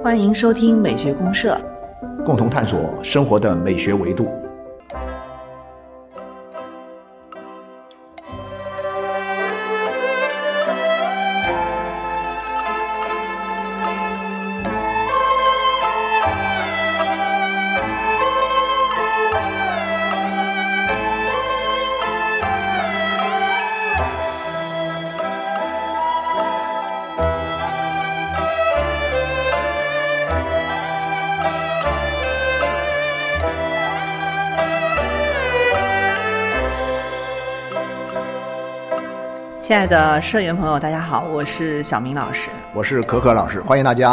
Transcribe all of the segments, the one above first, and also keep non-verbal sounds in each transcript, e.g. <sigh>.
欢迎收听美学公社，共同探索生活的美学维度。亲爱的社员朋友，大家好，我是小明老师。我是可可老师，欢迎大家。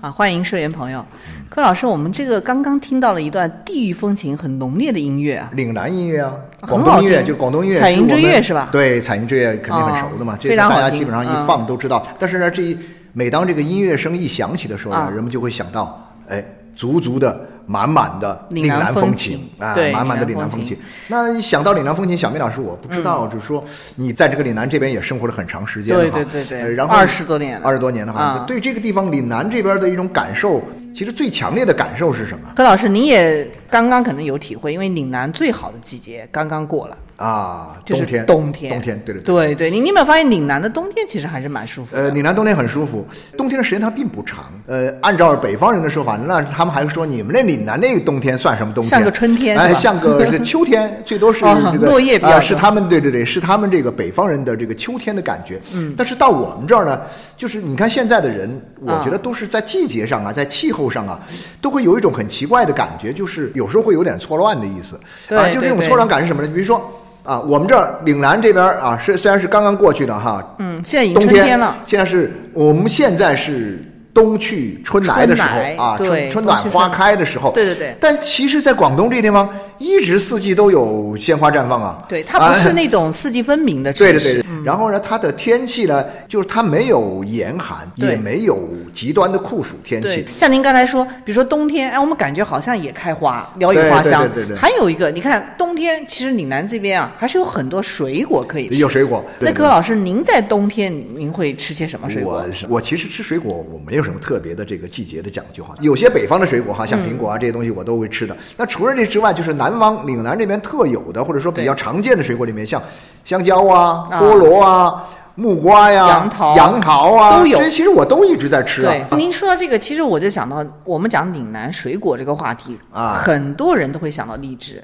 啊，欢迎社员朋友。柯老师，我们这个刚刚听到了一段地域风情很浓烈的音乐啊，岭南音乐啊，广东音乐就广东音乐，彩云追月是吧？对，彩云追月肯定很熟的嘛，这个大家基本上一嗯。放都知道。但是呢，这一每当这个音乐声一响起的时候呢，啊。人们就会想到，哎，足足的、满满的岭南风情啊，满满的岭南风情。那想到岭南风情，小梅老师，我不知道，就是说你在这个岭南这边也生活了很长时间了对对对对。呃然后二十多年了。二十多年的话啊，对这个地方岭南这边的一种感受，其实最强烈的感受是什么？柯老师，你也刚刚可能有体会，因为岭南最好的季节刚刚过了，啊，就是冬天，冬天，冬天，对对对。对，你你有没有发现岭南的冬天其实还是蛮舒服的？呃，岭南冬天很舒服，冬天的时间它并不长。呃，按照北方人的说法，那他们还说你们那岭南那个冬天算什么冬天？像个春天哎，像个这 <laughs> 个秋天，最多是哦这个落叶比较啊是他们对对对，是他们这个北方人的这个秋天的感觉。嗯，但是到我们这儿呢，就是你看现在的人，我觉得都是在季节上啊，在气候上啊，都会有一种很奇怪的感觉，就是有时候会有点错乱的意思。对啊，就这种错乱感是什么呢？比如说。啊，我们这儿岭南这边啊，是虽然是刚刚过去的哈，嗯，现在已经冬天春天了，现在是我们现在是冬去春来的时候啊，春春暖花开的时候。对对对但其实，在广东这地方，一直四季都有鲜花绽放啊。对，它不是啊那种四季分明的城市，对对对，对然后呢，它的天气呢，就是它没有严寒，也没有极端的酷暑天对气。，像您刚才说，比如说冬天，哎，我们感觉好像也开花，鸟语花香。对对对对还有一个，你看冬天，其实岭南这边啊，还是有很多水果可以吃。有水果。对那柯老师，您在冬天您会吃些什么水果我？我其实吃水果，我没有什么特别的这个季节的讲究哈。有些北方的水果哈，像苹果啊、这些东西我都会吃的。那除了这之外，就是南方岭南这边特有的，或者说比较常见的水果里面，像香蕉啊、啊菠萝啊、木瓜呀、杨桃杨桃啊，都有这其实我都一直在吃啊对，。您说到这个，其实我就想到，我们讲岭南水果这个话题啊很多人都会想到荔枝。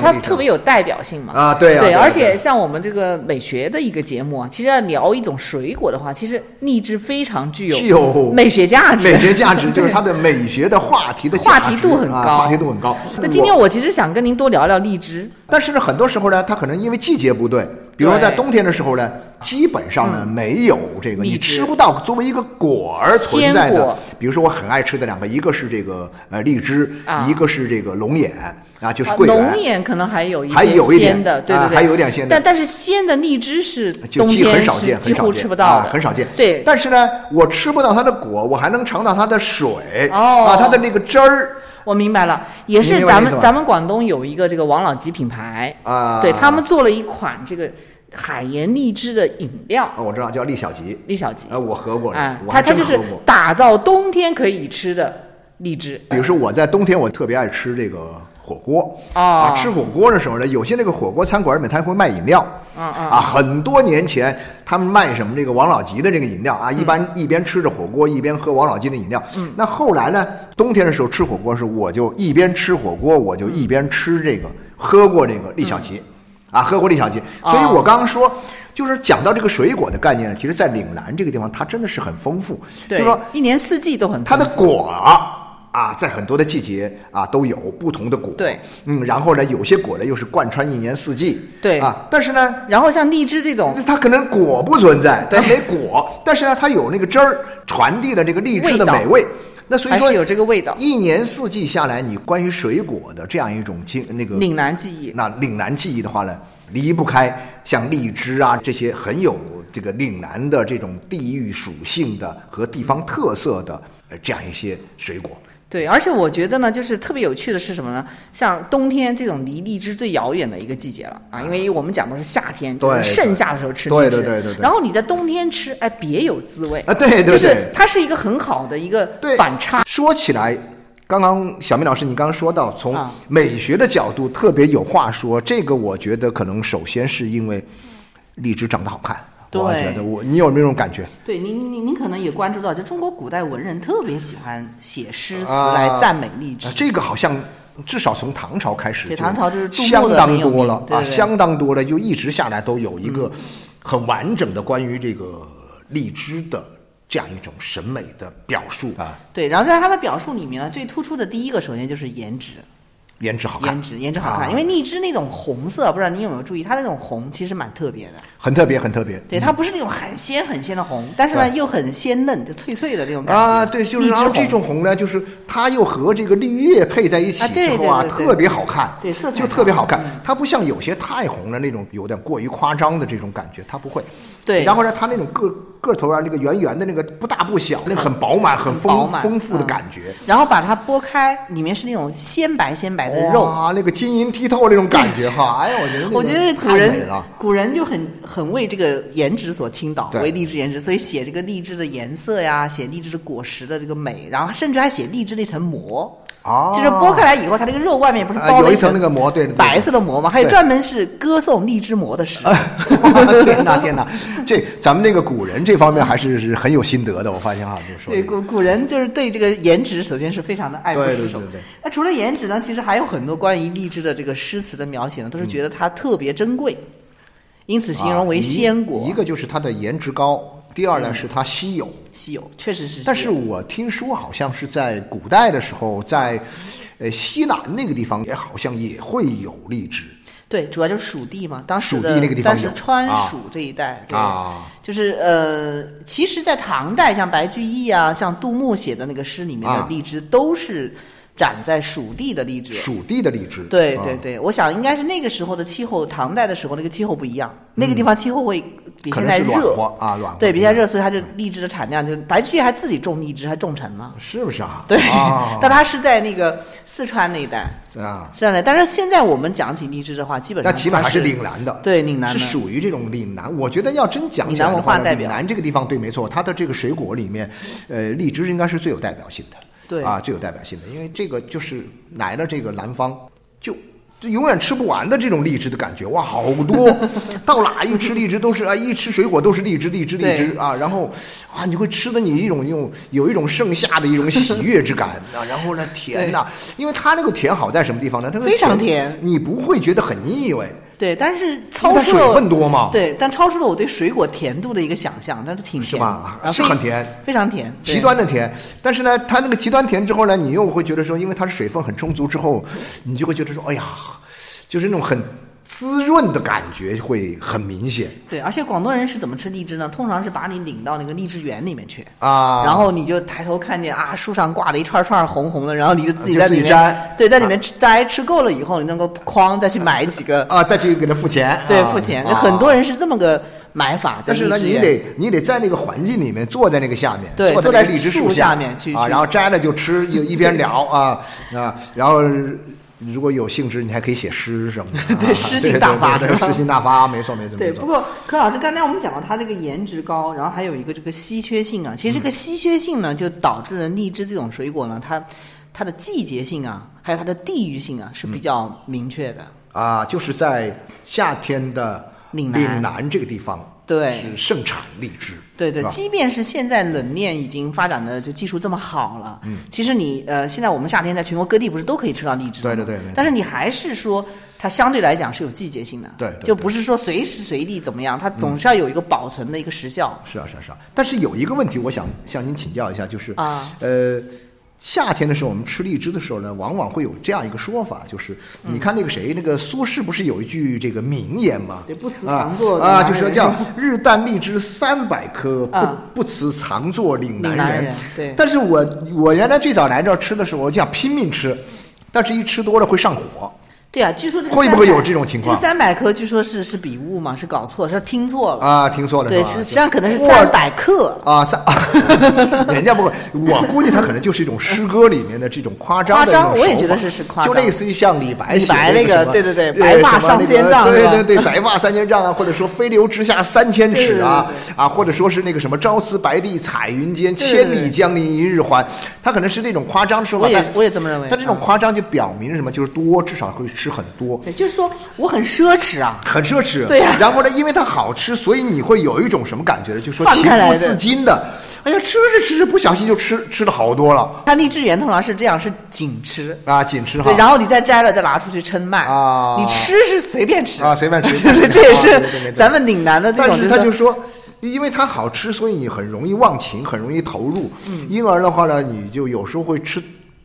它特别有代表性嘛。啊对啊对啊而且像我们这个美学的一个节目啊，其实要聊一种水果的话，其实荔枝非常具有具有美学价值。美学价值 <laughs> 就是它的美学的话题的话题度很高啊话题度很高。那今天我其实想跟您多聊聊荔枝。但是呢，很多时候呢，它可能因为季节不对，比如说在冬天的时候呢，基本上呢、没有这个，你吃不到作为一个果儿存在的。比如说我很爱吃的两个，一个是这个呃荔枝，啊。一个是这个龙眼啊，就是啊桂圆。龙眼可能还有一些还有一点鲜的，对对啊对，还有点鲜的。但但是鲜的荔枝是冬天少见，是几乎吃不到很少见。对，但是呢，我吃不到它的果，我还能尝到它的水，哦。啊，它的那个汁儿。我明白了，也是咱们咱们广东有一个这个王老吉品牌。啊。对他们做了一款这个海盐荔枝的饮料，啊，我知道叫利小吉，利小吉。啊，我喝过，啊，它它就是。打造冬天可以吃的荔枝。比如说我在冬天，我特别爱吃这个火锅。哦。啊，吃火锅的时候呢，有些那个火锅餐馆里面他会卖饮料，嗯嗯。啊，很多年前他们卖什么这个王老吉的这个饮料啊，一嗯般一边吃着火锅一边喝王老吉的饮料。嗯，那后来呢，冬天的时候吃火锅时，我就一边吃火锅，我就一边吃这个，喝过这个利小吉，啊，喝过利小吉。所以哦我刚刚说。就是讲到这个水果的概念呢，其实，在岭南这个地方，它真的是很丰富。就对说，一年四季都很它的果啊，在很多的季节啊都有不同的果。对，嗯，然后呢，有些果呢又是贯穿一年四季。对啊，但是呢，然后像荔枝这种，它可能果不存在，它没果，但是呢，它有那个汁儿传递了这个荔枝的美味。那所以说有这个味道一年四季下来，你关于水果的这样一种经那个岭南记忆。那岭南记忆的话呢，离不开像荔枝啊这些很有这个岭南的这种地域属性的和地方特色的呃这样一些水果。对，而且我觉得呢，就是特别有趣的是什么呢？像冬天这种离荔枝最遥远的一个季节了啊，因为我们讲的是夏天，就是对盛夏的时候吃荔对枝，对对对对然后你在冬天吃，哎，别有滋味啊对对对就是它是一个很好的一个反差。说起来，刚刚小明老师，你刚刚说到从啊美学的角度特别有话说，这个我觉得可能首先是因为荔枝长得好看。对我觉得我，你有没有这种感觉？对您，您您您可能也关注到，就中国古代文人特别喜欢写诗词啊来赞美荔枝。啊这个好像至少从唐朝开始唐朝就是相当多了啊，相当多了，就一直下来都有一个很完整的关于这个荔枝的这样一种审美的表述啊，对，然后在他的表述里面呢，最突出的第一个，首先就是颜值，颜值好看，颜值，颜值好看。啊因为荔枝那种红色，不知道你有没有注意，它那种红其实蛮特别的。很特别，很特别。对，它不是那种很鲜很鲜的红，但是呢又很鲜嫩，就脆脆的那种感觉。啊，对，就是然后这种红呢，就是它又和这个绿叶配在一起之后啊，特别好看，对色彩就特别好好看。它不像有些太红了那种有点过于夸张的这种感觉，它不会。对然后呢，它那种个个头啊，那个圆圆的那个不大不小，那个很饱满、很丰丰富的嗯感觉。然后把它剥开，里面是那种鲜白鲜白的肉。啊，那个晶莹剔透那种感觉哈，哎呀，我觉得我觉得古人。古人就很很为这个颜值所倾倒，为荔枝颜值，所以写这个荔枝的颜色呀，写荔枝的果实的这个美，然后甚至还写荔枝那层膜。哦就是剥开来以后，它那个肉外面不是啊包了有一层那个膜对白色的膜嘛？还有专门是歌颂荔枝膜的诗。<laughs> 天哪，天哪！这咱们这个古人这方面还是是很有心得的，我发现哈，就说对，古古人就是对这个颜值，首先是非常的爱不释手。对对对对那除了颜值呢，其实还有很多关于荔枝的这个诗词的描写呢，都是觉得它特别珍贵，因此形容为鲜果。啊一一个就是它的颜值高，第二呢是它稀有。稀有，确实是稀有。但是我听说好像是在古代的时候，在呃西南那个地方也好像也会有荔枝对，主要就是蜀地嘛，当时蜀的地那个地方有当时川啊蜀这一带，对，啊就是呃，其实，在唐代，像白居易啊，像杜牧写的那个诗里面的啊荔枝，都是长在蜀地的荔枝。蜀地的荔枝。啊对对对，我想应该是那个时候的气候，唐代的时候那个气候不一样，那个地方气候会比现在热啊暖和对比现在热，所以它就荔枝的产量就白居易还自己种荔枝，还种成了。是不是啊？对，啊 <laughs> 但他是在那个四川那一带，啊，是的。但是现在我们讲起荔枝的话，基本上那起码还是岭南的，对岭南是属于这种岭南。我觉得要真讲起来岭南的话呢，文化代表岭南这个地方对，没错，它的这个水果里面，呃，荔枝应该是最有代表性的，对啊，最有代表性的，因为这个就是来了这个南方就。就永远吃不完的这种荔枝的感觉，哇，好多！到哪一吃荔枝都是啊，一吃水果都是荔枝，荔枝，荔枝啊，然后啊，你会吃的你一种用有一种盛夏的一种喜悦之感 <laughs> 啊，然后呢甜呐、因为它那个甜好在什么地方呢？它那个非常甜你不会觉得很腻味，对，但是超出了水分多嘛，对，但超出了我对水果甜度的一个想象，但是挺甜是很甜，非常甜，极端的甜。但是呢，它那个极端甜之后呢，你又会觉得说，因为它是水分很充足之后，你就会觉得说，哎呀，就是那种很滋润的感觉会很明显对，而且广东人是怎么吃荔枝呢？通常是把你领到那个荔枝园里面去。啊。然后你就抬头看见啊，树上挂了一串串红红的，然后你就自己在里面摘对，在里面吃摘，吃够了以后，你能够哐再去买几个，<laughs> 啊，再去给他付钱，<laughs> 对，啊付钱。啊很多人是这么个买法，在但是呢，荔枝园你得你得在那个环境里面，坐在那个下面，对坐在荔枝树下下面去啊，然后摘了就吃，一一边 <laughs> 聊啊啊，然后如果有兴致，你还可以写诗什么的 <laughs> 啊，对诗兴大发对诗兴大发，没错没错对，不过柯老师刚才我们讲到他这个颜值高，然后还有一个这个稀缺性啊。其实这个稀缺性呢，就导致了荔枝这种水果呢，它它的季节性啊，还有它的地域性啊是比较明确的。啊，就是在夏天的岭南岭南这个地方，对。是盛产荔枝，对对即便是现在冷链已经发展的就技术这么好了，嗯，其实你呃，现在我们夏天在全国各地不是都可以吃到荔枝吗？对对对但是你还是说它相对来讲是有季节性的，对对对。就不是说随时随地怎么样，它总是要有一个保存的一个时效。是啊是啊是啊。但是有一个问题，我想向您请教一下，就是啊。呃。夏天的时候，我们吃荔枝的时候呢，往往会有这样一个说法，就是你看那个谁，那个苏轼不是有一句这个名言吗？对不辞啊啊，就说叫“日啖荔枝三百颗，啊不不辞长作岭南岭南人对但是我我原来最早来这儿吃的时候，我就想拼命吃，但是一吃多了会上火。对啊，据说这会不会有这种情况这三百克据说是是笔误嘛，是搞错，是听错了。啊，听错了对？实际上可能是三百克。啊，三，<laughs> 啊人家不会，我估计他可能就是一种诗歌里面的这种夸张的夸张我也觉得是是夸张就类似于像李白李写白那个对对对呃白发上千丈对对对，白发三千丈啊，或者说飞流直下三千尺啊啊，或者说是那个什么朝辞白帝彩云间，千里江陵一日还，他可能是那种夸张的手法，但我也我也这么认为他这种嗯夸张就表明什么？就是多，至少会吃很多。对，就是说我很奢侈啊。很奢侈，对呀然后呢，因为它好吃，所以你会有一种什么感觉呢？就说放情不自禁的，哎呀，吃着吃着不小心就吃吃了好多了它荔枝园通常是这样，是紧吃。啊，紧吃哈对，。然后你再摘了，再拿出去称卖啊你吃是随便吃啊随便吃对 <laughs> 对，这也是咱们岭南的这种，但是他就说，因为它好吃，所以你很容易忘情，很容易投入，嗯因而的话呢，你就有时候会吃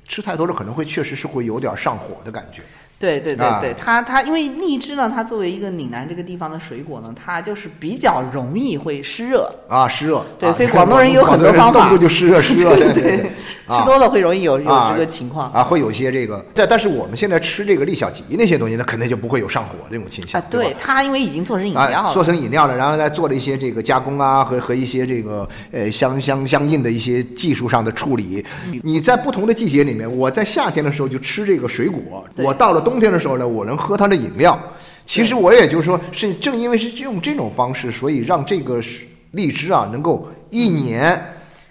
吃太多了，可能会确实是会有点上火的感觉。对对对啊对，它它因为荔枝呢，它作为一个岭南这个地方的水果呢，它就是比较容易会湿热。啊，湿热。啊对所以广东人有很多方法就湿热湿热，对对对，啊吃多了会容易有有啊这个情况。啊，会有一些这个。但但是我们现在吃这个利小吉那些东西那，肯定就不会有上火这种倾向啊，，对吧？它因为已经做成饮料啊，做，成饮料了，然后再做了一些这个加工啊，和和一些这个呃相相相应的一些技术上的处理。嗯你在不同的季节里面，我在夏天的时候就吃这个水果，我到了冬天的时候呢，我能喝它的饮料。其实我也就是说，是正因为是用这种方式，所以让这个荔枝啊能够一年。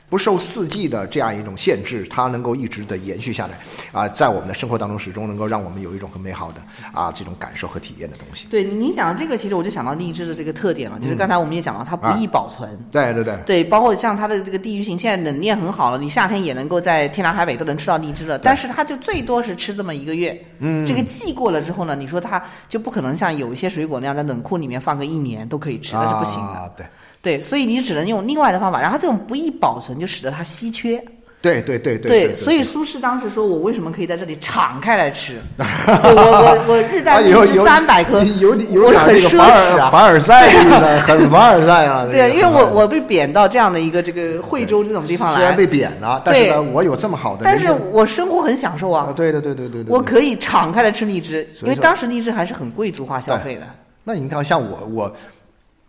不受四季的这样一种限制，它能够一直的延续下来啊，在我们的生活当中始终能够让我们有一种很美好的啊这种感受和体验的东西。对您讲这个，其实我就想到荔枝的这个特点了，嗯就是刚才我们也讲到它不易保存。对对对，对，包括像它的这个地域性，现在冷链很好了，你夏天也能够在天南海北都能吃到荔枝了。但是它就最多是吃这么一个月，嗯，这个季过了之后呢，你说它就不可能像有一些水果那样在冷库里面放个一年都可以吃，那是不行的。啊、对。对，所以你只能用另外的方法，然后这种不易保存，就使得它稀缺。对对对对对所以苏轼当时说我为什么可以在这里敞开来吃？<laughs> 对我我我日啖荔枝三百颗，有有我是很奢侈啊。凡尔赛的意思，很凡尔赛啊。<laughs> 对，因为我我被贬到这样的一个这个惠州这种地方来，虽然被贬了，但是呢，对我有这么好的但是，我生活很享受啊啊，。对对对对对对，我可以敞开来吃荔枝，因为当时荔枝还是很贵族化消费的。那你看，像我我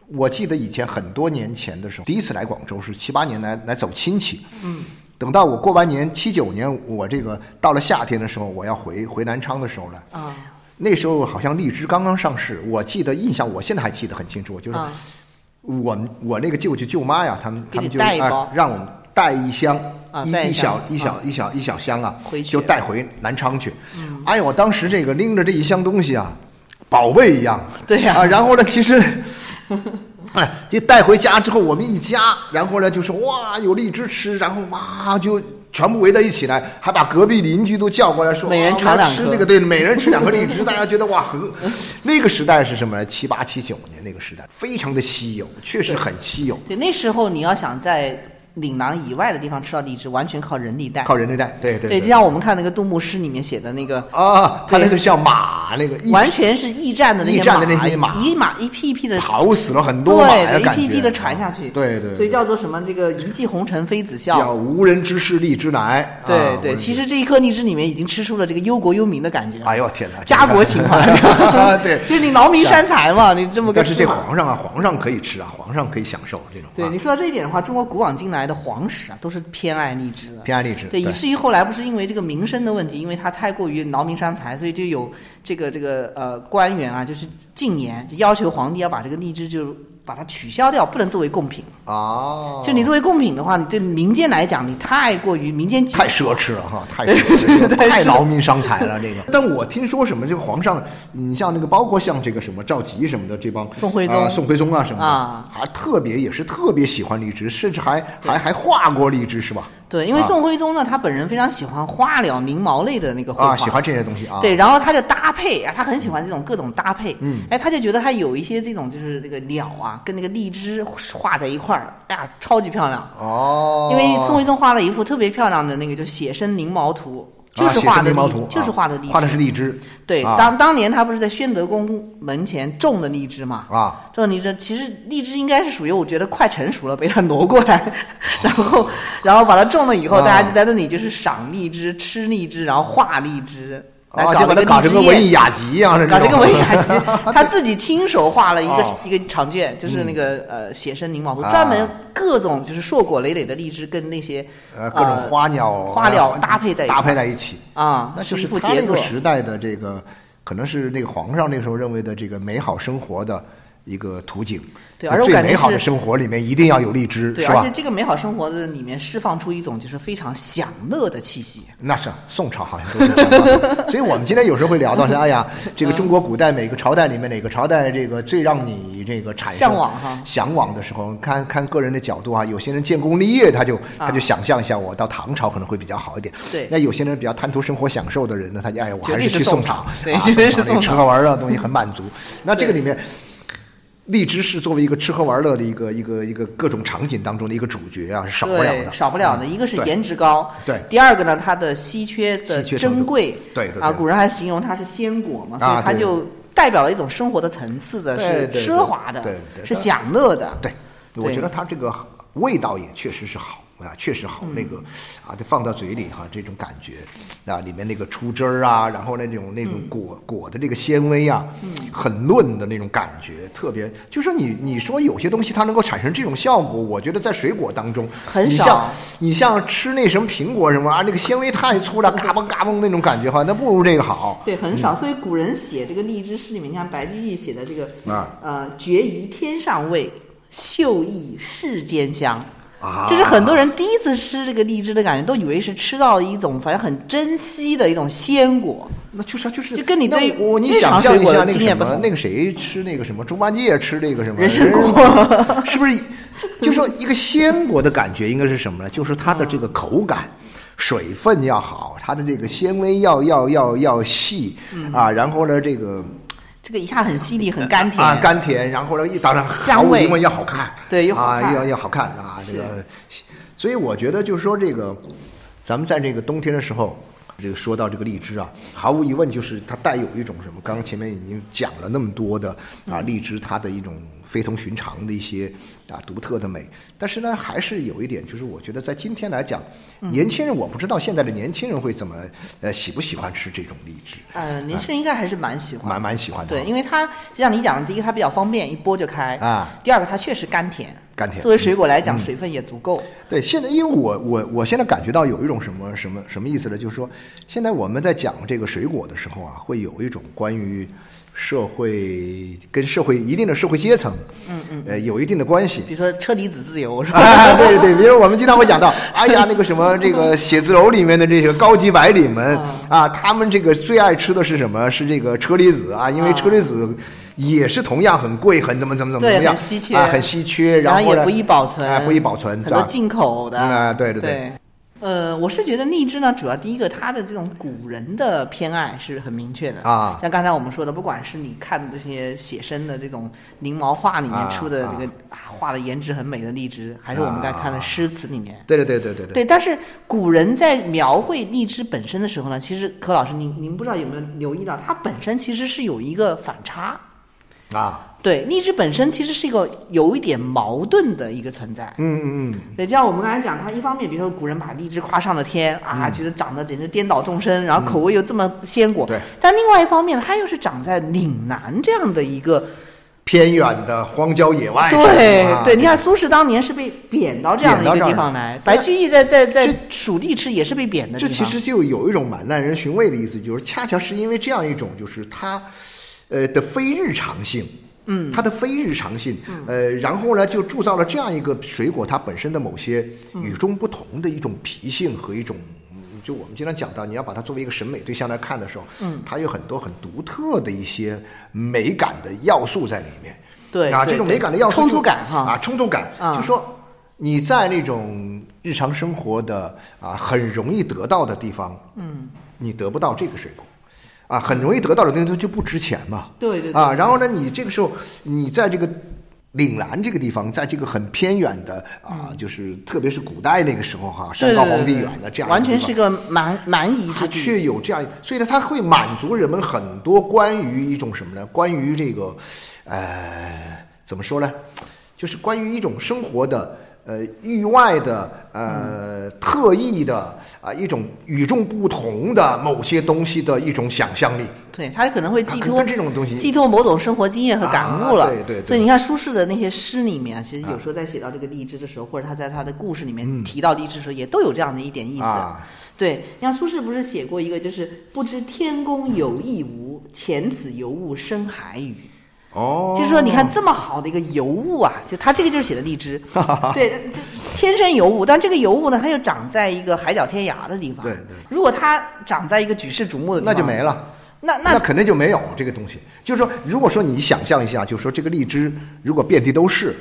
我记得以前很多年前的时候，第一次来广州是七八年来来走亲戚，嗯，等到我过完年七九年，我这个到了夏天的时候，我要回回南昌的时候呢，啊。那时候好像荔枝刚刚上市，我记得印象，我现在还记得很清楚，就是啊。我们我那个舅舅舅妈呀，他们他们就让我们带一箱。一一小一小啊。一小一小箱啊，回去。就带回南昌去。哎呀，我当时这个拎着这一箱东西啊，宝贝一样。对呀。啊，然后呢，其实，<laughs> 哎，这带回家之后，我们一家，然后呢，就是哇，有荔枝吃，然后哇，就全部围在一起来，还把隔壁邻居都叫过来说，每人啊尝两颗我要吃这个，对，每人吃两颗荔枝，大家觉得哇，很 <laughs> 那个时代是什么呢？七八七九年那个时代，非常的稀有，确实很稀有，对，那时候你要想在岭南以外的地方吃到荔枝，完全靠人力带。靠人力带，对对对，就像我们看那个杜牧诗里面写的那个，啊，他那个对叫马，那个完全是驿站的那些驿站的那些马一马一匹一匹的跑死了很多对，一批一批的传下去。对对，所以叫做什么？这个一骑红尘妃子笑叫笑。无人知是荔枝来，对对，其实这一颗荔枝里面已经吃出了这个忧国忧民的感觉。哎呦天哪，家国情怀 <laughs> <laughs> 对就是你劳民伤财嘛，你这么个但是这皇上啊，皇上可以吃啊，皇上可以享受这种。啊对你说到这一点的话，中国古往今来的皇室啊，都是偏爱荔枝的。偏爱荔枝，对，以至于后来不是因为这个民生的问题，因为他太过于劳民伤财，所以就有这个这个呃官员啊，就是进言就要求皇帝要把这个荔枝就把它取消掉，不能作为贡品。哦，就你作为贡品的话，你对民间来讲，你太过于民间太奢侈了哈，<laughs> 太奢侈了，太劳民伤财了这个。但我听说什么这个皇上，你像那个包括像这个什么赵佶什么的这帮宋徽宗啊宋徽宗啊什么的啊，还特别也是特别喜欢荔枝，甚至还还还画过荔枝是吧？对，因为啊。宋徽宗呢，他本人非常喜欢花鸟翎毛类的那个绘画，啊，喜欢这些东西啊。对，然后他就搭配啊，他很喜欢这种各种搭配，嗯，哎，他就觉得他有一些这种就是这个鸟啊，跟那个荔枝画在一块儿，哎呀，超级漂亮。哦，因为宋徽宗画了一幅特别漂亮的那个就写生翎毛图，就是画的荔生翎毛图，就是啊画的荔枝，画的是荔枝。对，啊当当年他不是在宣德宫门前种的荔枝嘛？啊，种的荔枝，其实荔枝应该是属于我觉得快成熟了，被他挪过来，<laughs> 然后然后把它种了以后，啊大家就在那里就是赏荔枝、吃荔枝，然后画荔枝。搞搞成个文艺雅集一样的搞这个文艺 <laughs> 雅集，<laughs> 他自己亲手画了一个、哦一个长卷，就是那个、呃写生柠檬图，啊专门各种就是硕果累累的荔枝跟那些呃各种花鸟花鸟呃搭配在一搭配在一起。啊，那就是他那个。时代的这个，可能是那个皇上那时候认为的这个美好生活的一个途径。对而且最美好的生活里面一定要有荔枝，对，而且？这个美好生活的里面释放出一种就是非常享乐的气息。那是宋朝好像都是这样，<laughs> 所以我们今天有时候会聊到说，哎呀，<laughs> 这个中国古代每个朝代里面哪个朝代这个最让你这个产生向往哈向往的时候，看看个人的角度啊，有些人建功立业，他就他就想象一下，我到唐朝可能会比较好一点。对那有些人比较贪图生活享受的人呢，他就哎，我还是去宋宋朝对啊宋朝那吃喝玩乐的东西很满足。那这个里面。荔枝是作为一个吃喝玩乐的一个一个一个各种场景当中的一个主角啊，是少不了的，少不了的。一个是颜值高，对。第二个呢，它的稀缺的珍贵，啊，对对。啊古人还形容它是鲜果嘛，所以它就代表了一种生活的层次的，是奢华的对对，是享乐的。对，我觉得它这个味道也确实是好啊，确实好。那个啊，就放到嘴里哈、这种感觉啊，里面那个出汁儿啊，然后那种那种果、果的这个纤维啊，很嫩的那种感觉，特别。就说你你说有些东西它能够产生这种效果，我觉得在水果当中很少像你像吃那什么苹果什么啊，那个纤维太粗了，嘎嘣嘎嘣那种感觉哈，那不如这个好。对，很少。所以古人写这个荔枝诗里面，你看白居易写的这个啊呃“绝宜天上味，秀逸世间香”，啊就是很多人第一次吃这个荔枝的感觉，都以为是吃到一种反正很珍惜的一种鲜果。那就是啊，就是就跟你那对我你想象一下那个什么，那个谁吃那个什么猪八戒吃那个什么人参果果，是不是？就说一个鲜果的感觉应该是什么呢？就是它的这个口感。水分要好，它的这个纤维要要要要细、嗯啊，然后呢，这个这个一下很犀利，很甘 <laughs> 甜。啊甘甜，然后呢，一当然毫香味无疑问要好看，对又好啊，看。要要好看啊，这个，所以我觉得就是说这个，咱们在这个冬天的时候，这个说到这个荔枝啊，毫无疑问就是它带有一种什么？刚刚前面已经讲了那么多的啊，荔枝它的一种非同寻常的一些啊独特的美，但是呢，还是有一点，就是我觉得在今天来讲，年轻人我不知道现在的年轻人会怎么呃喜不喜欢吃这种荔枝，呃，年轻人应该还是蛮喜欢。蛮蛮喜欢的，对，因为它就像你讲的，第一个它比较方便，一剥就开啊；第二个它确实甘甜，甘甜作为水果来讲，水分也足够。对，现在因为我我我现在感觉到有一种什么什么什么意思呢？就是说，现在我们在讲这个水果的时候啊，会有一种关于社会跟社会一定的社会阶层，嗯嗯，呃，有一定的关系。比如说车厘子自由是吧？啊，对对对，比如我们经常会讲到，<laughs> 哎呀，那个什么，这个写字楼里面的这些高级白领们啊，他们这个最爱吃的是什么？是这个车厘子啊，因为车厘子也是同样很贵，很怎么怎么怎么样，很稀缺啊，很稀缺，后然后也不易保存，哎不易保存，是吧很多进口的。嗯啊对对对对。呃，我是觉得荔枝呢，主要第一个它的这种古人的偏爱是很明确的啊像刚才我们说的，不管是你看的这些写生的这种临摹画里面出的啊这个啊画的颜值很美的荔枝，还是我们刚才看的诗词里面，对对对对对对。对，但是古人在描绘荔枝本身的时候呢，其实柯老师，您您不知道有没有留意到，它本身其实是有一个反差。啊，对，荔枝本身其实是一个有一点矛盾的一个存在。嗯嗯嗯，对，就像我们刚才讲，它一方面，比如说古人把荔枝夸上了天啊，觉得长得简直颠倒众生，然后口味又这么鲜果。对。但另外一方面，它又是长在岭南这样的一个。偏远的荒郊野外，对啊对，你看苏轼当年是被贬到这样的一个地方来，白居易在在在蜀地吃也是被贬的地方。这其实就有一种蛮耐人寻味的意思，就是恰恰是因为这样一种，就是它，呃的非日常性。嗯，它的非日常性，呃，然后呢，就铸造了这样一个水果它本身的某些与众不同的一种脾性和一种，嗯就我们经常讲到，你要把它作为一个审美对象来看的时候，嗯，它有很多很独特的一些美感的要素在里面。啊，对对对这种美感的要素冲突感哈啊，冲突感，啊就说你在那种日常生活的啊很容易得到的地方，嗯，你得不到这个水果。啊，很容易得到的东西它就不值钱嘛。对对对啊，然后呢，你这个时候你在这个岭南这个地方，在这个很偏远的啊，就是特别是古代那个时候哈，山高皇帝远的这样完全是个蛮蛮夷之地。却有这样，所以呢，它会满足人们很多关于一种什么呢？关于这个，呃，怎么说呢？就是关于一种生活的呃意外的呃特异的啊、一种与众不同的某些东西的一种想象力。对他可能会寄托这种东西寄托某种生活经验和感悟了。啊对对对所以你看苏轼的那些诗里面，其实有时候在写到这个荔枝的时候，或者他在他的故事里面提到荔枝的时候，也都有这样的一点意思。对，你看苏轼不是写过一个，就是不知天公有意无，遣此尤物生海宇。哦就是说，你看这么好的一个尤物啊，就他这个就是写的荔枝，<laughs> 对，天生尤物，但这个尤物呢，它又长在一个海角天涯的地方。对对如果它长在一个举世瞩目的地方，那就没。了。那那肯定就没有这个东西。就是说，如果说你想象一下，就是说这个荔枝如果遍地都是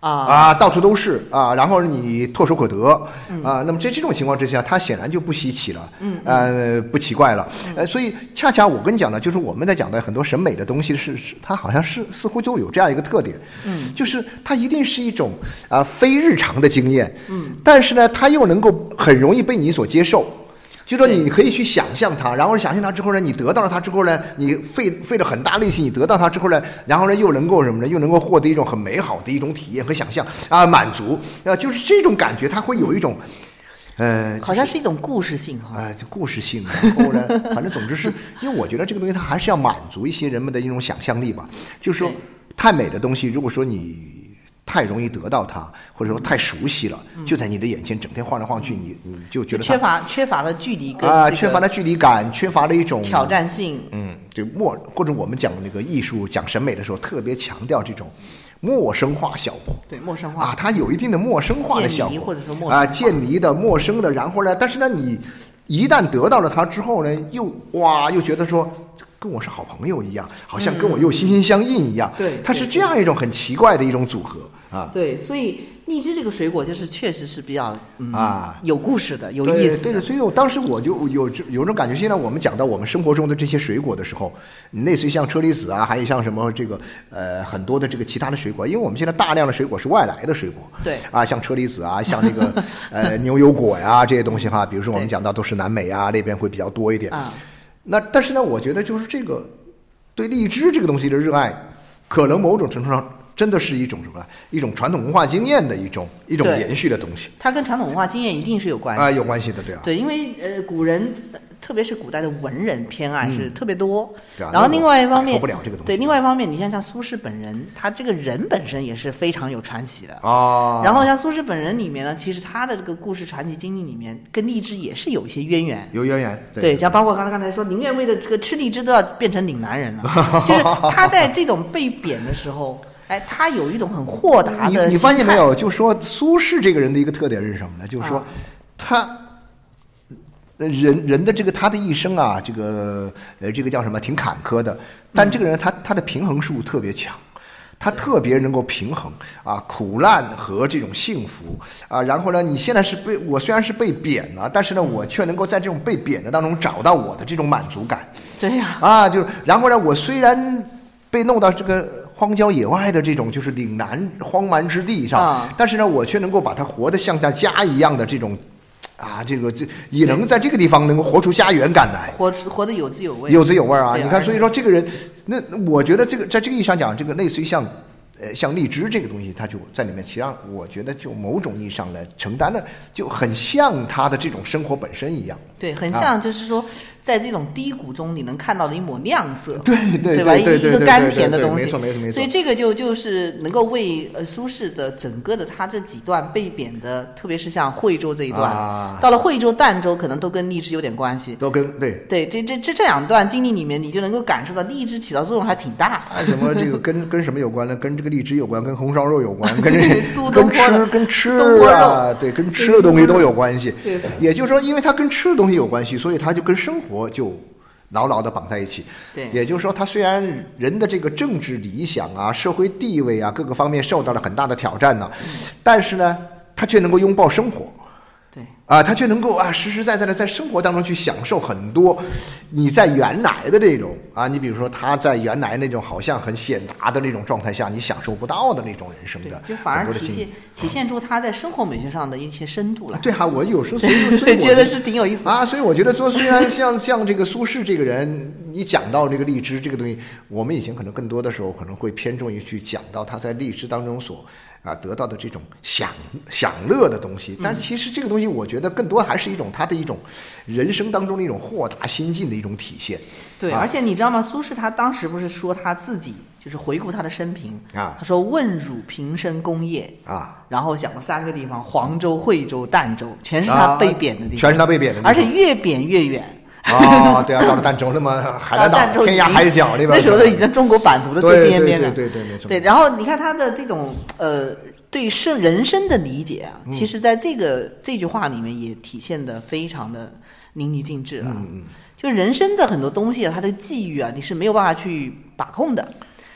啊，啊，到处都是啊，然后你唾手可得嗯。啊，那么在这种情况之下，它显然就不稀奇了，嗯，呃，不奇怪了，呃，所以恰恰我跟你讲呢，就是我们在讲的很多审美的东西是，是它好像是似乎就有这样一个特点，嗯，就是它一定是一种啊、非日常的经验，嗯，但是呢，它又能够很容易被你所接受。就说你可以去想象它，然后想象它之后呢，你得到了它之后呢，你费费了很大力气，你得到它之后呢，然后呢又能够什么呢？又能够获得一种很美好的一种体验和想象啊，满足啊，就是这种感觉，它会有一种，呃，好像是一种故事性哈。啊，就故事性，然后呢，反正总之是因为我觉得这个东西它还是要满足一些人们的一种想象力吧。就是说，太美的东西，如果说你太容易得到它，或者说太熟悉了，就在你的眼前整天晃来晃去，你你就觉得缺乏缺乏了距离感啊，这个缺乏了距离感，缺乏了一种挑。战性。嗯，对陌或者我们讲那个艺术、讲审美的时候，特别强调这种陌生化效果。对陌生化啊，它有一定的陌生化的效果，或者说陌生啊，化渐离的、陌生的，然后呢，但是呢，你一旦得到了它之后呢，又哇，又觉得说跟我是好朋友一样，好像跟我又心心相印一样，嗯对它是这样一种很奇怪的一种组合啊。对，所以荔枝这个水果就是确实是比较嗯啊有故事的，有意思的。对的，所以我当时我就有有种感觉。现在我们讲到我们生活中的这些水果的时候，类似于像车厘子啊，还有像什么这个呃很多的这个其他的水果，因为我们现在大量的水果是外来的水果，对啊，像车厘子啊，像这个呃牛油果呀、这些东西哈，比如说我们讲到都是南美啊那边会比较多一点。啊，那但是呢，我觉得就是这个对荔枝这个东西的热爱，可能某种程度上真的是一种什么？一种传统文化经验的一种一种延续的东西它跟传统文化经验一定是有关系啊，有关系的，对啊。对，因为呃，古人呃特别是古代的文人偏爱是特别多。对啊然后另外一方面摆脱不了这个东西对，另外一方面，你像像苏轼本人，他这个人本身也是非常有传奇的。啊，然后像苏轼本人里面呢，其实他的这个故事传奇经历里面，跟荔枝也是有一些渊源。有渊源，对，像包括刚才刚才说，宁愿为了这个吃荔枝都要变成岭南人了，<laughs> 就是他在这种被贬的时候，哎，他有一种很豁达你的。你发现没？有？就说苏轼这个人的一个特点是什么呢？就是说啊他。呃人人的这个他的一生啊，这个呃，这个叫什么？挺坎坷的。但这个人他他的平衡术特别强，他特别能够平衡啊苦难和这种幸福啊。然后呢，你现在是被我虽然是被贬了，但是呢，我却能够在这种被贬的当中找到我的这种满足感。对呀、啊，就然后呢，我虽然被弄到这个荒郊野外的这种就是岭南荒蛮之地上，啊但是呢，我却能够把它活得像在家一样的这种。啊，这个这也能在这个地方能够活出家园感来，活活得有滋有味，有滋有味啊！你看，所以说这个人，那那我觉得这个在这个意义上讲，这个类似于像，呃，像荔枝这个东西，它就在里面，其实上我觉得就某种意义上来承担的，就很像他的这种生活本身一样。对，很啊像就是说，在这种低谷中，你能看到的一抹亮色，对对吧？对对对对一个甘甜的东西，没错没错没错所以这个就就是能够为呃苏轼的整个的他这几段被贬的，特别是像惠州这一段，啊到了惠州、儋州，可能都跟荔枝有点关系。都跟对对，这这这这两段经历里面，你就能够感受到荔枝起到作用还挺大。啊，什么这个跟跟什么有关呢？跟这个荔枝有关，跟红烧肉有关，<laughs> 跟这跟苏东坡的吃跟吃啊，肉对，跟吃的东西都有关系对。也就是说，因为它跟吃的东西有关系，所以它就跟生活就牢牢的绑在一起。对也就是说，他虽然人的这个政治理想啊、社会地位啊各个方面受到了很大的挑战呢，但是呢，他却能够拥抱生活。对，啊，他却能够啊实实在在的在生活当中去享受很多你在原来的这种啊，你比如说他在原来那种好像很显达的那种状态下，你享受不到的那种人生的，就反而体现体现出他在生活美学上的一些深度来。对啊，我有时候 <laughs> 所以所以我觉得是挺有意思的。啊，所以我觉得说，虽然像像这个苏轼这个人，你讲到这个荔枝这个东西，我们以前可能更多的时候可能会偏重于去讲到他在荔枝当中所啊得到的这种享享乐的东西。但其实这个东西，我觉得更多还是一种他的一种人生当中的一种豁达心境的一种体现。对，啊而且你知道吗？苏轼他当时不是说他自己就是回顾他的生平啊他说问汝平生功业，啊，然后讲了三个地方：黄州、惠州、儋州，全是他被贬的地方，全是他被贬的地方而且越贬越远。啊，对啊，到了儋州，那么海南岛天涯海角那边，那时候都已经中国版图的最边边了。对对对对没错对，然后你看他的这种呃对生人生的理解啊，嗯其实在这个这句话里面也体现的非常的淋漓尽致了。嗯嗯，就人生的很多东西啊，他的际遇啊，你是没有办法去把控的。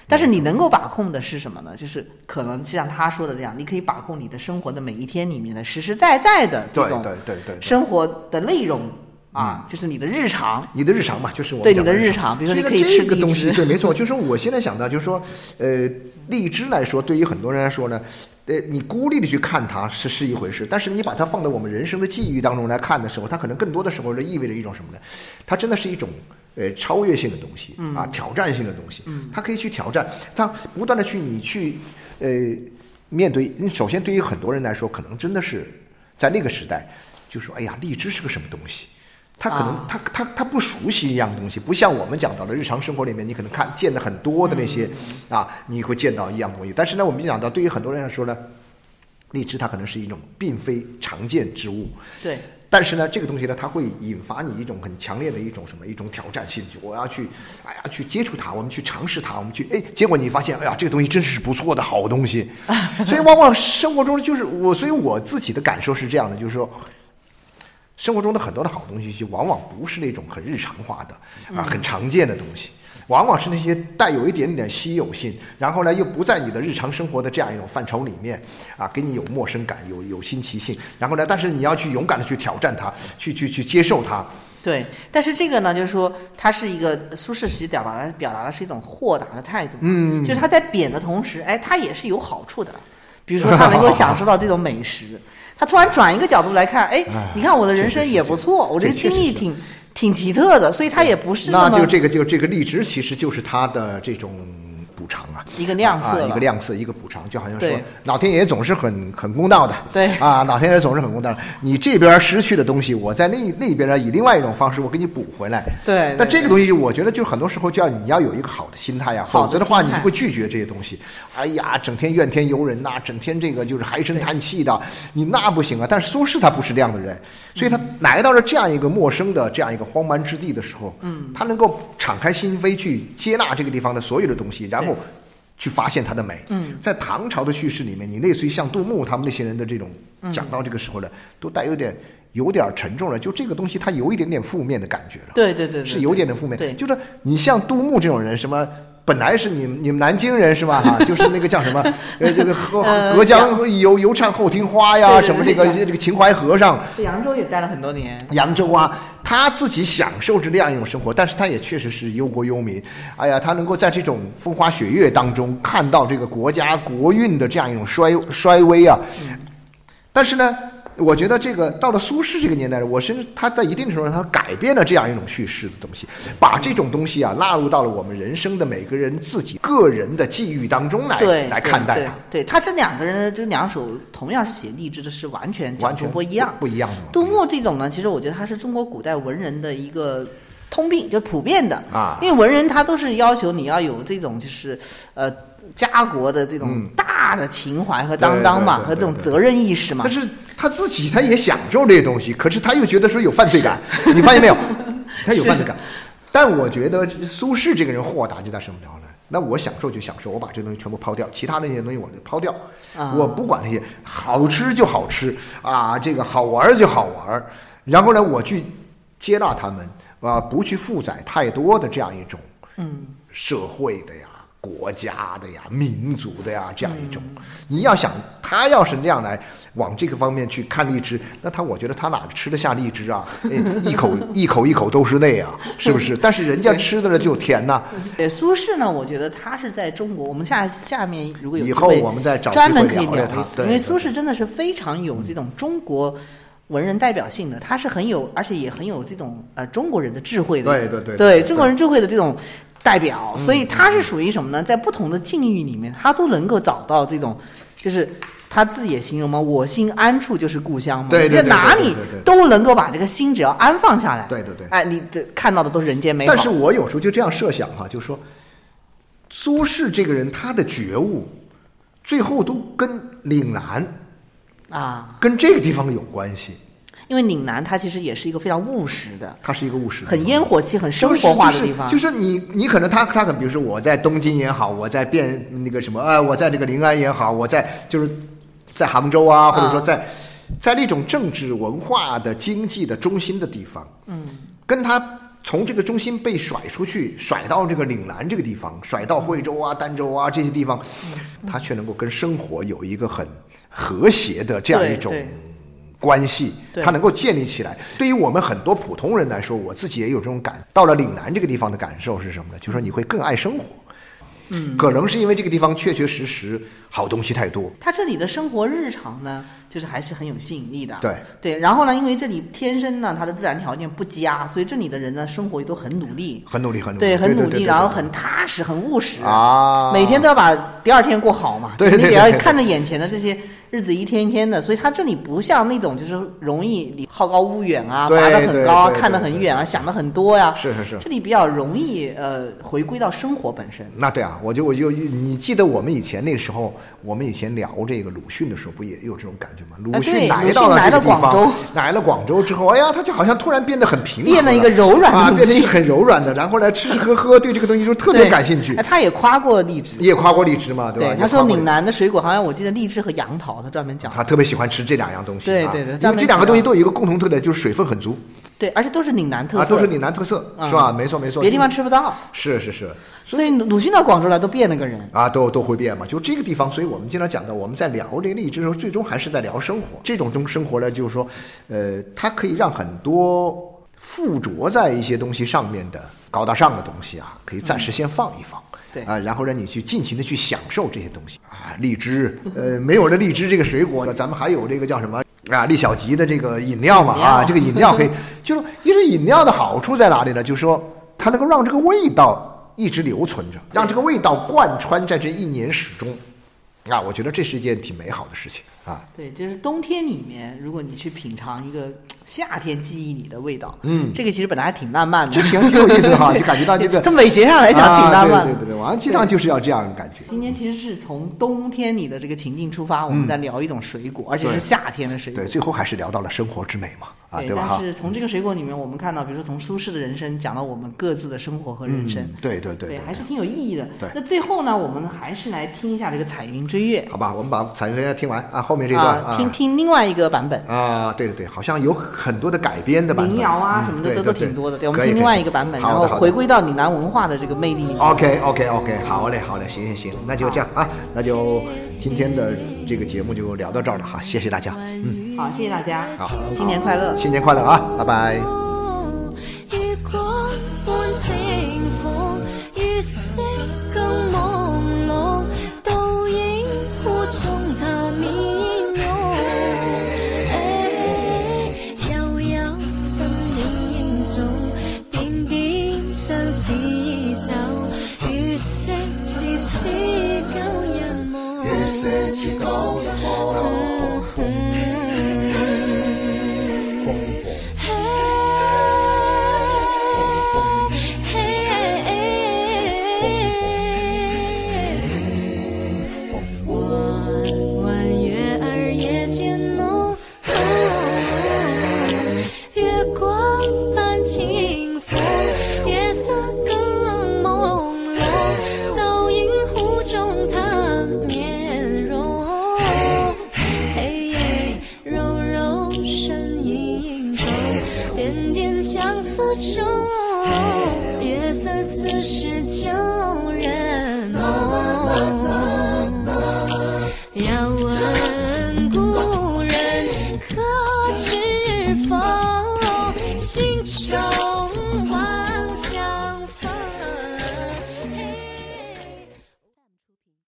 但是你能够把控的是什么呢？就是可能像他说的这样，你可以把控你的生活的每一天里面的实实在在的这种对对对对。生活的内容啊，就是你的日常。你的日常嘛，就是我们对你的日日常比如说你可以吃个东西，枝对，没错，就是说我现在想到，就是说，呃，荔枝来说，对于很多人来说呢，呃，你孤立的去看它是是一回事，但是你把它放到我们人生的际遇当中来看的时候，它可能更多的时候就意味着一种什么呢？它真的是一种。呃，超越性的东西啊，挑战性的东西，它可以去挑战，它不断的去你去，呃，面对。首先，对于很多人来说，可能真的是在那个时代，就说，哎呀，荔枝是个什么东西？他可能啊他他他不熟悉一样东西，不像我们讲到的日常生活里面，你可能看见的很多的那些、啊，你会见到一样东西。但是呢，我们讲到对于很多人来说呢，荔枝它可能是一种并非常见之物，对，但是呢，这个东西呢，它会引发你一种很强烈的一种什么一种挑战性，就我要去，哎呀，去接触它，我们去尝试它，我们去，哎，结果你发现，哎呀，这个东西真是不错的好东西。<laughs> 所以往往生活中就是我，所以我自己的感受是这样的，就是说。生活中的很多的好东西，就往往不是那种很日常化的啊、很常见的东西，往往是那些带有一点点稀有性，然后呢又不在你的日常生活的这样一种范畴里面啊，给你有陌生感、有有新奇性，然后呢，但是你要去勇敢的去挑战它，去去去接受它，对，但是这个呢，就是说，它是一个苏轼其实表达的表达的是一种豁达的态度，嗯，就是他在贬的同时，哎，他也是有好处的，比如说 <laughs> 他能够享受到这种美食，他突然转一个角度来看，哎，你看我的人生也不错，我这个经历挺挺奇特的，所以他也不是么那就这个就这个荔枝，其实就是他的这种补偿啊。一个亮色啊，一个亮色，一个补偿，就好像说老天爷总是很很公道的，对啊，老天爷总是很公道的。你这边失去的东西，我在那那边呢，以另外一种方式我给你补回来。对对但这个东西，我觉得就很多时候就要你要有一个好的心态呀，好的否则的话，你就会拒绝这些东西。哎呀，整天怨天尤人呐、整天这个就是唉声叹气的，你那不行啊。但是苏轼他不是这样的人，所以他来到了这样一个陌生的这样一个荒蛮之地的时候，嗯，他能够敞开心扉去接纳这个地方的所有的东西，然后对。去发现它的美。嗯，在唐朝的叙事里面，你类似于像杜牧他们那些人的这种讲到这个时候呢，都带有点有点沉重了。就这个东西，它有一点点负面的感觉了。对对对对是有点点负面。对就是你像杜牧这种人，什么本来是你们你们南京人是吧？哈，<laughs> 就是那个叫什么呃，这个河呃隔江犹犹唱后庭花呀，什么这个对这个秦淮河上。在扬州也待了很多年，扬州啊，他自己享受着那样一种生活，但是他也确实是忧国忧民。哎呀，他能够在这种风花雪月当中看到这个国家国运的这样一种衰衰微啊。但是呢，我觉得这个到了苏轼这个年代，我甚至他在一定程度上他改变了这样一种叙事的东西，把这种东西啊纳入到了我们人生的每个人自己个人的际遇当中来对来看待对它，对对他这两个人的这两首同样是写励志的，是完全完全不一样。不一样的。杜牧这种呢，其实我觉得他是中国古代文人的一个通病，就普遍的啊因为文人他都是要求你要有这种就是呃家国的这种大的情怀和担当嘛，和这种责任意识嘛但。是他自己他也享受这些东西，可是他又觉得说有犯罪感，你发现没有？<laughs> 他有犯罪感。但我觉得苏轼这个人豁达就在什么地方呢？那我享受就享受，我把这东西全部抛掉，其他那些东西我就抛掉，啊。我不管那些好吃就好吃啊，这个好玩就好玩，然后呢，我去接纳他们啊，不去负载太多的这样一种嗯，社会的呀、国家的呀、民族的呀这样一种。你要想他要是那样来往这个方面去看荔枝，那他我觉得他哪吃得下荔枝啊？哎 <laughs> 一口一口一口都是泪啊，是不是？<laughs> 但是人家吃的呢就甜呐、对苏轼呢，我觉得他是在中国，我们下下面如果有以后机会我们再找专门可以会聊聊他因为苏轼真的是非常有这种中国。文人代表性的，他是很有，而且也很有这种呃中国人的智慧的，对对对对对中国人智慧的这种代表，所以他是属于什么呢？在不同的境遇里面，他都能够找到这种就是他自己也形容嘛，我心安处就是故乡嘛。对对对在哪里都能够把这个心只要安放下来。对对对哎，你这看到的都是人间美好。但是我有时候就这样设想哈，就是说，苏轼这个人他的觉悟，最后都跟岭南啊，跟这个地方有关系。因为岭南它其实也是一个非常务实的、它是一个务实的很、烟火气、很生活化的地方。就是就是你你可能他他可能比如说我在东京也好，我在汴那个什么呃，我在这个临安也好，我在就是在杭州啊，或者说在、在那种政治文化的经济的中心的地方，嗯，跟他从这个中心被甩出去，甩到这个岭南这个地方，甩到惠州啊、儋州啊这些地方，他却能够跟生活有一个很和谐的这样一种关系，对它能够建立起来。对于我们很多普通人来说，我自己也有这种感。到了岭南这个地方的感受是什么呢？就是说你会更爱生活。嗯，可能是因为这个地方确确实实好东西太多。它这里的生活日常呢，就是还是很有吸引力的。对对，然后呢，因为这里天生呢，它的自然条件不佳，所以这里的人呢，生活也都很努力。很努力，很努力，对，很努力，然后很踏实，很务实啊每天都要把第二天过好嘛。对对对你得要看着眼前的这些日子一天一天的，所以它这里不像那种就是容易你好高骛远啊，爬得很高啊，看得很远啊，想得很多呀。是是是这里比较容易呃回归到生活本身。那对啊，我就我就你记得我们以前那时候，我们以前聊这个鲁迅的时候，不也有这种感觉吗？鲁迅来到了这个地方，广州来了广州之后，哎呀，他就好像突然变得很平和变了一个柔软的啊，鲁迅变成一个很柔软的，然后来吃吃喝喝，对这个东西就特别感兴趣哎。他也夸过荔枝。也夸过荔枝嘛，吧？对，吧他说岭南的水果好像我记得荔枝和杨桃，他专门讲。他特别喜欢吃这两样东西、啊，对对对因为这两个东西都有一个共同特点，就是水分很足对，而且都是岭南特色，啊，都是岭南特色，嗯是吧？没错没错，别地方吃不到。是是是所以鲁迅到广州来都变了个人。啊，都都会变嘛。就这个地方，所以我们经常讲到，我们在聊这个荔枝的时候，最终还是在聊生活。这种中生活呢，就是说，呃，它可以让很多附着在一些东西上面的高大上的东西啊，可以暂时先放一放。对啊，然后让你去尽情的去享受这些东西啊，荔枝，呃，没有了荔枝这个水果，咱们还有这个叫什么啊，利小吉的这个饮料嘛料。啊，这个饮料可以，就是因为饮料的好处在哪里呢？就是说它能够让这个味道一直留存着，让这个味道贯穿在这一年始终，啊，我觉得这是一件挺美好的事情啊。对，就是冬天里面，如果你去品尝一个夏天记忆里的味道，嗯。这个其实本来还挺浪漫的，这挺挺有意思的哈，<laughs> 就感觉到这个 <laughs> 从美学上来讲挺浪漫对对对对，晚上鸡汤就是要这样的感觉。今天其实是从冬天里的这个情境出发，我们在聊一种水果，而且是夏天的水果。对，。最后还是聊到了生活之美嘛，啊，对，吧？但，是从这个水果里面，我们看到，比如说从苏轼的人生讲到我们各自的生活和人生，嗯对对对对，还是挺有意义的。对。那最后呢，我们还是来听一下这个《彩云追月。好吧，我们把彩云追月听完啊，后面》这段啊，听听另外一个版本。啊，对对对，好像有很多的改编的版本，民谣啊嗯什么的，这都对对挺多的。对，我们听另外一个版本，然后回归。到岭南文化的这个魅力。OK OK OK，好嘞好嘞，行行行，那就这样啊，那就今天的这个节目就聊到这儿了哈，谢谢大家，嗯，好，谢谢大家，好新年快乐。新年快乐啊，拜拜。月光般清火，月色更朦相廝守，月色似是旧日梦。